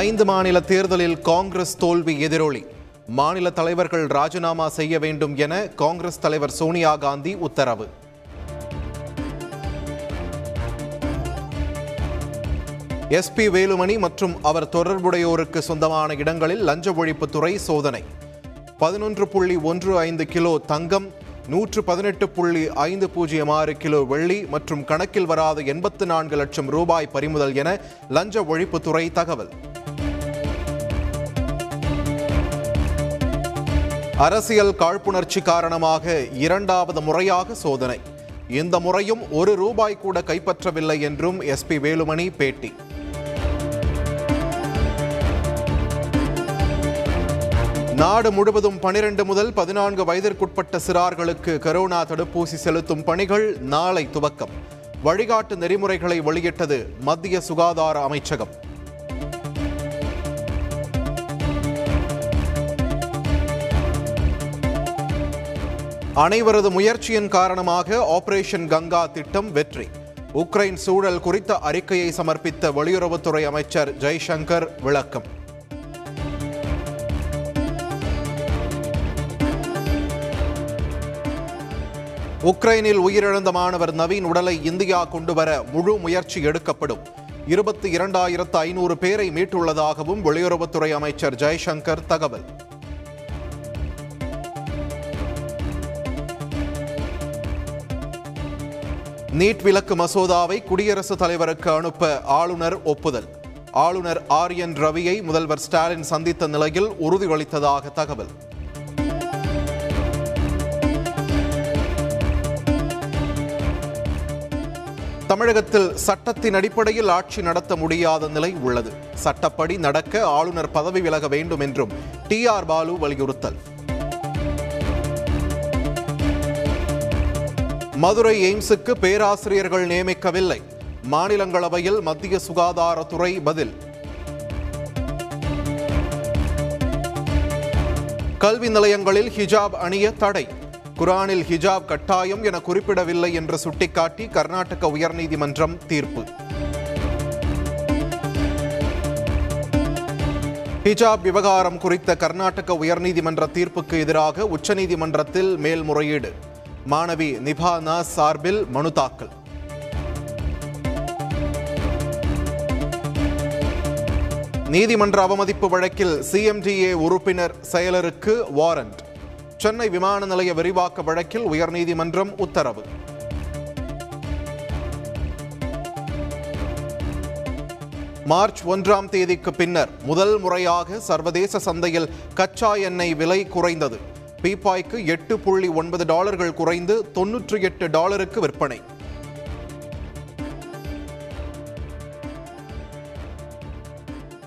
ஐந்து மாநில தேர்தலில் காங்கிரஸ் தோல்வி எதிரொலி. மாநில தலைவர்கள் ராஜினாமா செய்ய வேண்டும் என காங்கிரஸ் தலைவர் சோனியா காந்தி உத்தரவு. எஸ்பி வேலுமணி மற்றும் அவர் தொடர்புடையோருக்கு சொந்தமான இடங்களில் லஞ்ச ஒழிப்புத்துறை சோதனை. பதினொன்று புள்ளி ஒன்று ஐந்து கிலோ தங்கம் நூற்று பதினெட்டு புள்ளி ஐந்து பூஜ்ஜியம் ஆறு கிலோ வெள்ளி மற்றும் கணக்கில் வராத எண்பத்து நான்கு லட்சம் ரூபாய் பறிமுதல் என லஞ்ச ஒழிப்புத்துறை தகவல். அரசியல் காழ்ப்புணர்ச்சி காரணமாக இரண்டாவது முறையாக சோதனை. இந்த முறையும் ஒரு ரூபாய் கூட கைப்பற்றவில்லை என்றும் எஸ்பி வேலுமணி பேட்டி. நாடு முழுவதும் பனிரெண்டு முதல் பதினான்கு வயதிற்குட்பட்ட சிறார்களுக்கு கரோனா தடுப்பூசி செலுத்தும் பணிகள் நாளை துவக்கம். வழிகாட்டு நெறிமுறைகளை வெளியிட்டது மத்திய சுகாதார அமைச்சகம். அனைவரது முயற்சியின் காரணமாக ஆபரேஷன் கங்கா திட்டம் வெற்றி. உக்ரைன் சூழல் குறித்த அறிக்கையை சமர்ப்பித்த வெளியுறவுத்துறை அமைச்சர் ஜெய்சங்கர் விளக்கம். உக்ரைனில் உயிரிழந்த மாணவர் நவீன் உடலை இந்தியா கொண்டுவர முழு முயற்சி எடுக்கப்படும். இருபத்தி இரண்டாயிரத்து ஐநூறு பேரை மீட்டுள்ளதாகவும் வெளியுறவுத்துறை அமைச்சர் ஜெய்சங்கர் தகவல். நீட் விலக்கு மசோதாவை குடியரசுத் தலைவருக்கு அனுப்ப ஆளுநர் ஒப்புதல். ஆளுநர் ஆர் என் ரவியை முதல்வர் ஸ்டாலின் சந்தித்த நிலையில் உறுதியளித்ததாக தகவல். தமிழகத்தில் சட்டத்தின் அடிப்படையில் ஆட்சி நடத்த முடியாத நிலை உள்ளது. சட்டப்படி நடக்க ஆளுநர் பதவி விலக வேண்டும் என்றும் டி ஆர் பாலு வலியுறுத்தல். மதுரை எய்ம்ஸுக்கு பேராசிரியர்கள் நியமிக்கவில்லை. மாநிலங்களவையில் மத்திய சுகாதாரத்துறை பதில். கல்வி நிலையங்களில் ஹிஜாப் அணிய தடை. குரானில் ஹிஜாப் கட்டாயம் என குறிப்பிடவில்லை என்று சுட்டிக்காட்டி கர்நாடக உயர்நீதிமன்றம் தீர்ப்பு. ஹிஜாப் விவகாரம் குறித்த கர்நாடக உயர்நீதிமன்ற தீர்ப்புக்கு எதிராக உச்சநீதிமன்றத்தில் மேல்முறையீடு. மாணவி நிபானா சார்பில் மனு தாக்கல். நீதிமன்ற அவமதிப்பு வழக்கில் சிஎம்டிஏ உறுப்பினர் செயலருக்கு வாரண்ட். சென்னை விமான நிலைய விரிவாக்க வழக்கில் உயர்நீதிமன்றம் உத்தரவு. மார்ச் ஒன்றாம் தேதிக்கு பின்னர் முதல் முறையாக சர்வதேச சந்தையில் கச்சா எண்ணெய் விலை குறைந்தது. பீப்பாய்க்கு எட்டு புள்ளி ஒன்பது டாலர்கள் குறைந்து தொன்னூற்றி எட்டு டாலருக்கு விற்பனை.